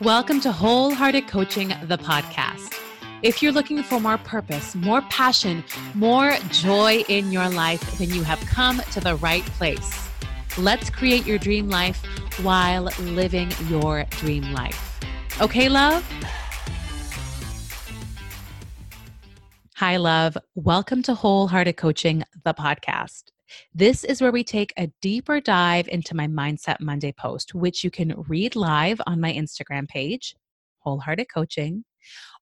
Welcome to Wholehearted Coaching, the podcast. If you're looking for more purpose, more passion, more joy in your life, then you have come to the right place. Let's create your dream life while living your dream life. Okay, love? Hi, love. Welcome to Wholehearted Coaching, the podcast. This is where we take a deeper dive into my Mindset Monday post, which you can read live on my Instagram page, Wholehearted Coaching,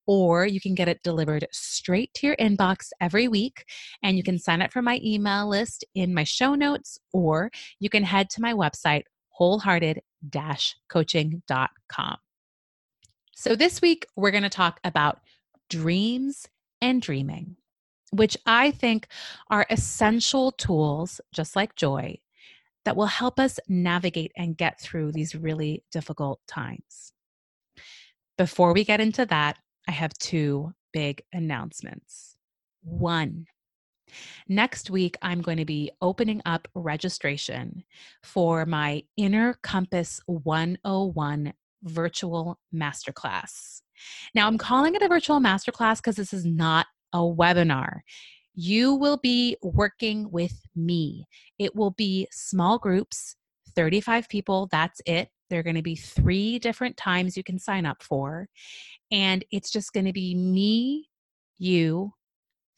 or you can get it delivered straight to your inbox every week. And you can sign up for my email list in my show notes, or you can head to my website, wholehearted coaching.com. So, this week we're going to talk about dreams and dreaming which I think are essential tools, just like joy, that will help us navigate and get through these really difficult times. Before we get into that, I have two big announcements. One, next week, I'm going to be opening up registration for my Inner Compass 101 virtual masterclass. Now, I'm calling it a virtual masterclass because this is not a webinar. You will be working with me. It will be small groups, 35 people, that's it. There are going to be three different times you can sign up for. And it's just going to be me, you,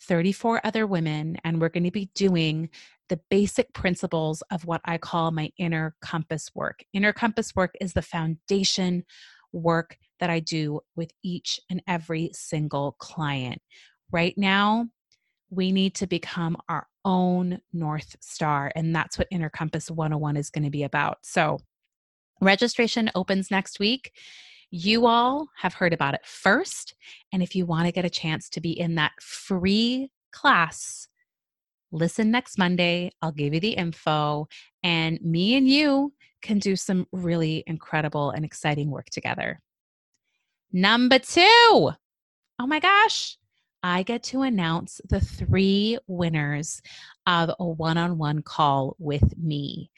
34 other women, and we're going to be doing the basic principles of what I call my inner compass work. Inner compass work is the foundation work that I do with each and every single client. Right now, we need to become our own North Star. And that's what Inner Compass 101 is going to be about. So, registration opens next week. You all have heard about it first. And if you want to get a chance to be in that free class, listen next Monday. I'll give you the info, and me and you can do some really incredible and exciting work together. Number two, oh my gosh, I get to announce the three winners of a one on one call with me.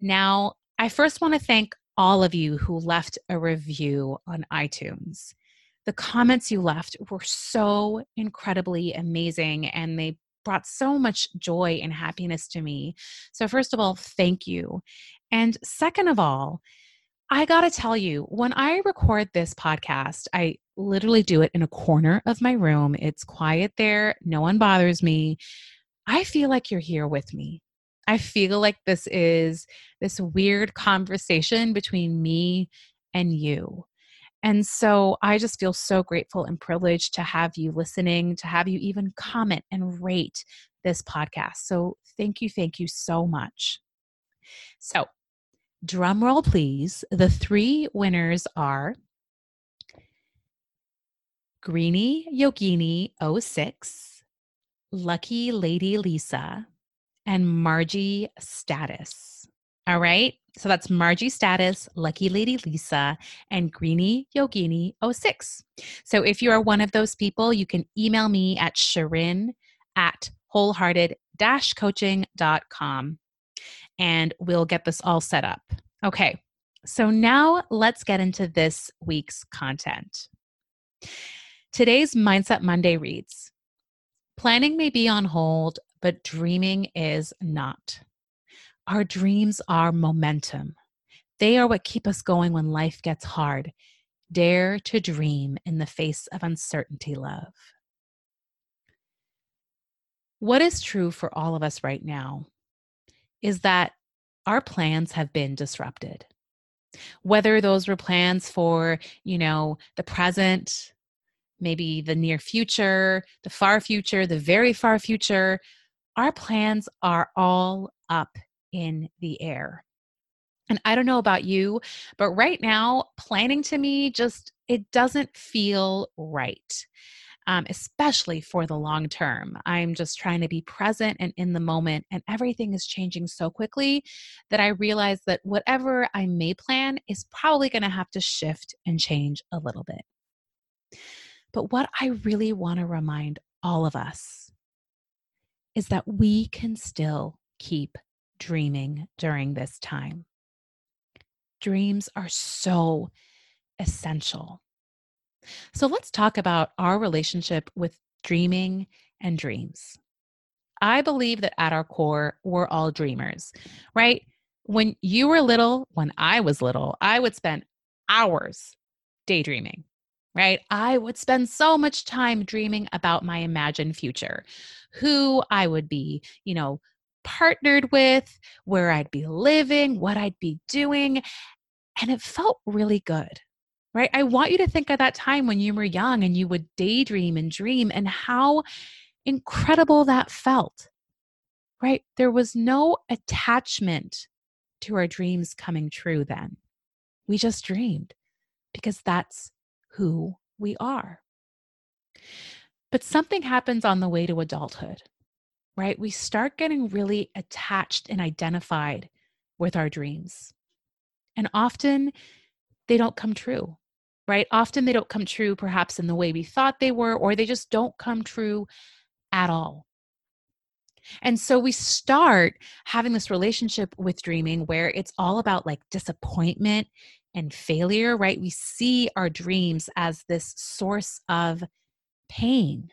Now, I first want to thank all of you who left a review on iTunes. The comments you left were so incredibly amazing and they brought so much joy and happiness to me. So, first of all, thank you. And second of all, I got to tell you, when I record this podcast, I literally do it in a corner of my room. It's quiet there, no one bothers me. I feel like you're here with me. I feel like this is this weird conversation between me and you. And so I just feel so grateful and privileged to have you listening, to have you even comment and rate this podcast. So thank you, thank you so much. So drum roll please. The three winners are Greeny Yogini 06, Lucky Lady Lisa, and Margie Status. All right. So that's Margie Status, Lucky Lady Lisa, and Greeny Yogini 06. So if you are one of those people, you can email me at Sharon at wholehearted coaching.com and we'll get this all set up. Okay, so now let's get into this week's content. Today's Mindset Monday reads Planning may be on hold, but dreaming is not. Our dreams are momentum. They are what keep us going when life gets hard. Dare to dream in the face of uncertainty, love. What is true for all of us right now is that our plans have been disrupted. Whether those were plans for, you know, the present, maybe the near future, the far future, the very far future, our plans are all up in the air. And I don't know about you, but right now, planning to me just, it doesn't feel right um, especially for the long term. I'm just trying to be present and in the moment, and everything is changing so quickly that I realize that whatever I may plan is probably going to have to shift and change a little bit. But what I really want to remind all of us is that we can still keep dreaming during this time. Dreams are so essential. So let's talk about our relationship with dreaming and dreams. I believe that at our core, we're all dreamers, right? When you were little, when I was little, I would spend hours daydreaming, right? I would spend so much time dreaming about my imagined future, who I would be, you know, partnered with, where I'd be living, what I'd be doing. And it felt really good, right? I want you to think of that time when you were young and you would daydream and dream and how incredible that felt, right? There was no attachment to our dreams coming true then. We just dreamed because that's who we are. But something happens on the way to adulthood, right? We start getting really attached and identified with our dreams. And often they don't come true, right? Often they don't come true perhaps in the way we thought they were, or they just don't come true at all. And so we start having this relationship with dreaming where it's all about like disappointment and failure, right? We see our dreams as this source of pain.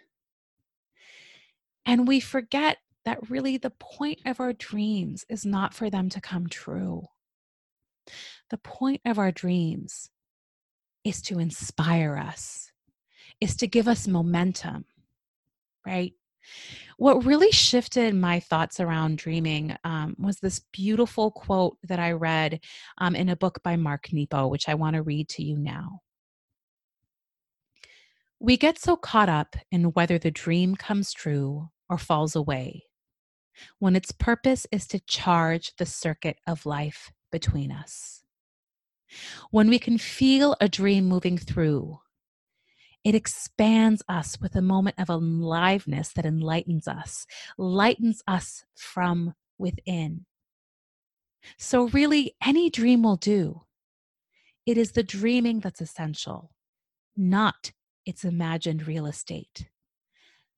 And we forget that really the point of our dreams is not for them to come true. The point of our dreams is to inspire us, is to give us momentum, right? What really shifted my thoughts around dreaming um, was this beautiful quote that I read um, in a book by Mark Nepo, which I want to read to you now. We get so caught up in whether the dream comes true or falls away when its purpose is to charge the circuit of life between us. When we can feel a dream moving through it expands us with a moment of aliveness that enlightens us, lightens us from within. So, really, any dream will do. It is the dreaming that's essential, not its imagined real estate,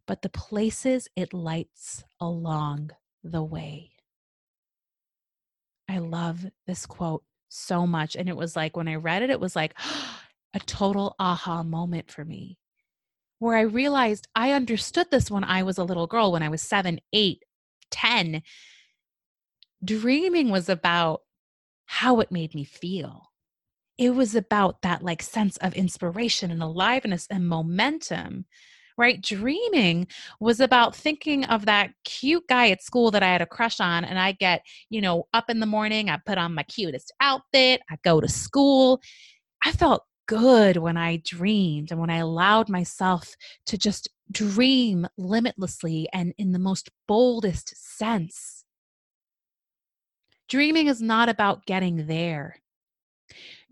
but the places it lights along the way. I love this quote so much. And it was like, when I read it, it was like, oh, a total aha moment for me where I realized I understood this when I was a little girl, when I was seven, eight, ten. Dreaming was about how it made me feel. It was about that like sense of inspiration and aliveness and momentum, right? Dreaming was about thinking of that cute guy at school that I had a crush on. And I get, you know, up in the morning, I put on my cutest outfit, I go to school. I felt good when I dreamed and when I allowed myself to just dream limitlessly and in the most boldest sense. Dreaming is not about getting there.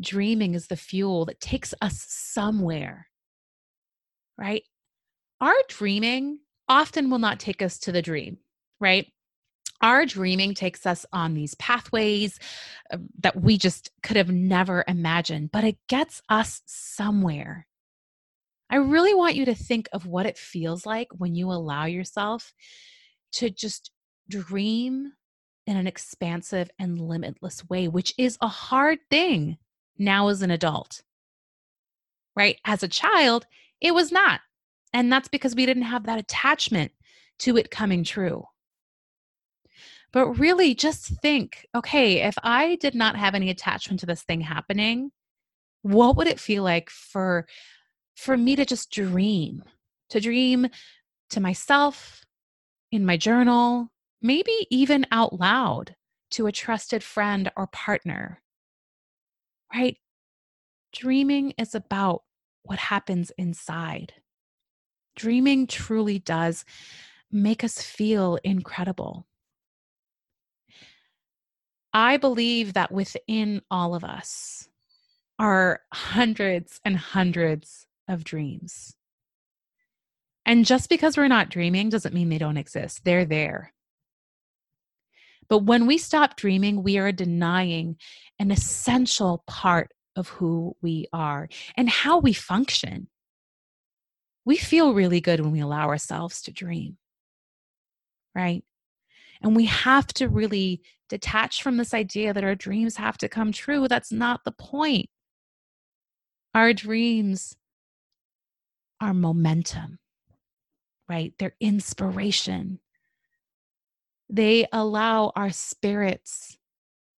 Dreaming is the fuel that takes us somewhere, right? Our dreaming often will not take us to the dream, right? Our dreaming takes us on these pathways uh, that we just could have never imagined, but it gets us somewhere. I really want you to think of what it feels like when you allow yourself to just dream in an expansive and limitless way, which is a hard thing now as an adult. Right? As a child, it was not. And that's because we didn't have that attachment to it coming true. But really, just think okay, if I did not have any attachment to this thing happening, what would it feel like for for me to just dream? To dream to myself in my journal maybe even out loud to a trusted friend or partner. Right? Dreaming is about what happens inside. Dreaming truly does make us feel incredible I believe that within all of us are hundreds and hundreds of dreams. And just because we're not dreaming doesn't mean they don't exist, they're there. But when we stop dreaming, we are denying an essential part of who we are and how we function. We feel really good when we allow ourselves to dream, right? And we have to really detach from this idea that our dreams have to come true. That's not the point. Our dreams are momentum, right? They're inspiration. They allow our spirits,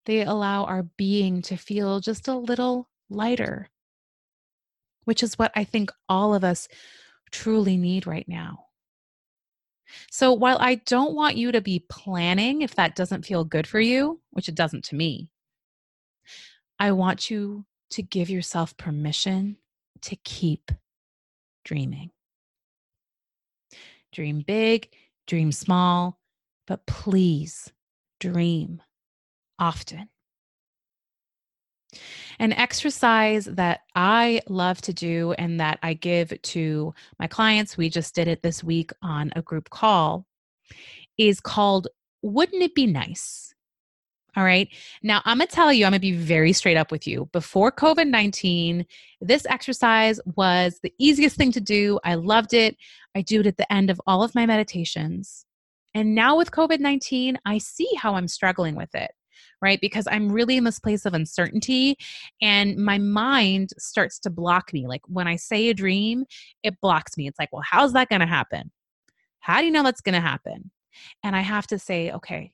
they allow our being to feel just a little lighter, which is what I think all of us truly need right now. So while I don't want you to be planning if that doesn't feel good for you, which it doesn't to me, I want you to give yourself permission to keep dreaming. Dream big, dream small, but please dream often. An exercise that I love to do and that I give to my clients, we just did it this week on a group call, is called Wouldn't It Be Nice? All right. Now, I'm going to tell you, I'm going to be very straight up with you. Before COVID 19, this exercise was the easiest thing to do. I loved it. I do it at the end of all of my meditations. And now with COVID 19, I see how I'm struggling with it right? Because I'm really in this place of uncertainty and my mind starts to block me. Like when I say a dream, it blocks me. It's like, well, how's that going to happen? How do you know that's going to happen? And I have to say, okay,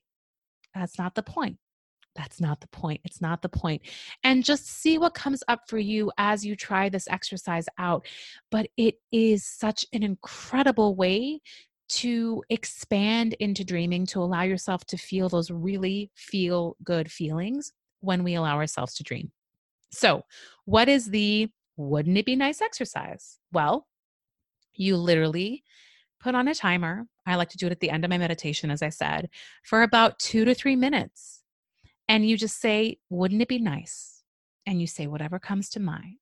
that's not the point. That's not the point. It's not the point. And just see what comes up for you as you try this exercise out. But it is such an incredible way to expand into dreaming to allow yourself to feel those really feel good feelings when we allow ourselves to dream. So, what is the wouldn't it be nice exercise? Well, you literally put on a timer. I like to do it at the end of my meditation, as I said, for about two to three minutes. And you just say, wouldn't it be nice? And you say whatever comes to mind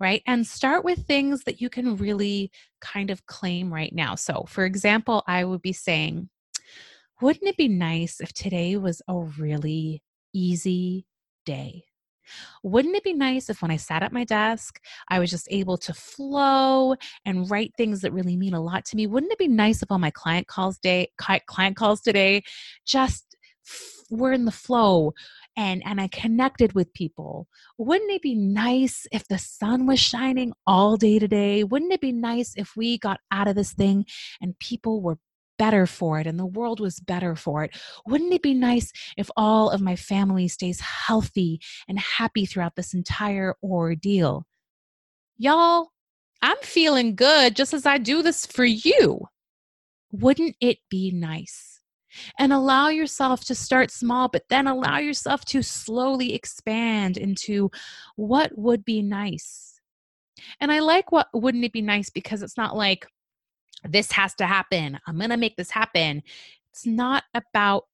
right? And start with things that you can really kind of claim right now. So, for example, I would be saying, wouldn't it be nice if today was a really easy day? Wouldn't it be nice if when I sat at my desk, I was just able to flow and write things that really mean a lot to me? Wouldn't it be nice if all my client calls day client calls today just were in the flow and and I connected with people. Wouldn't it be nice if the sun was shining all day today? Wouldn't it be nice if we got out of this thing and people were better for it and the world was better for it? Wouldn't it be nice if all of my family stays healthy and happy throughout this entire ordeal? Y'all, I'm feeling good just as I do this for you. Wouldn't it be nice? And allow yourself to start small, but then allow yourself to slowly expand into what would be nice. And I like what wouldn't it be nice because it's not like this has to happen. I'm going to make this happen. It's not about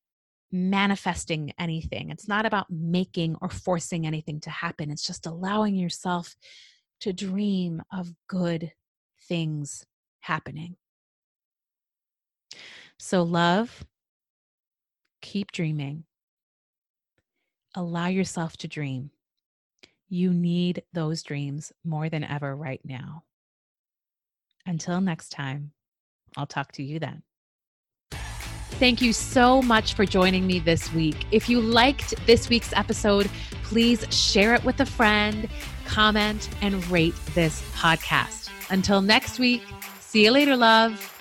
manifesting anything. It's not about making or forcing anything to happen. It's just allowing yourself to dream of good things happening. So, love, Keep dreaming. Allow yourself to dream. You need those dreams more than ever right now. Until next time, I'll talk to you then. Thank you so much for joining me this week. If you liked this week's episode, please share it with a friend, comment, and rate this podcast. Until next week, see you later, love.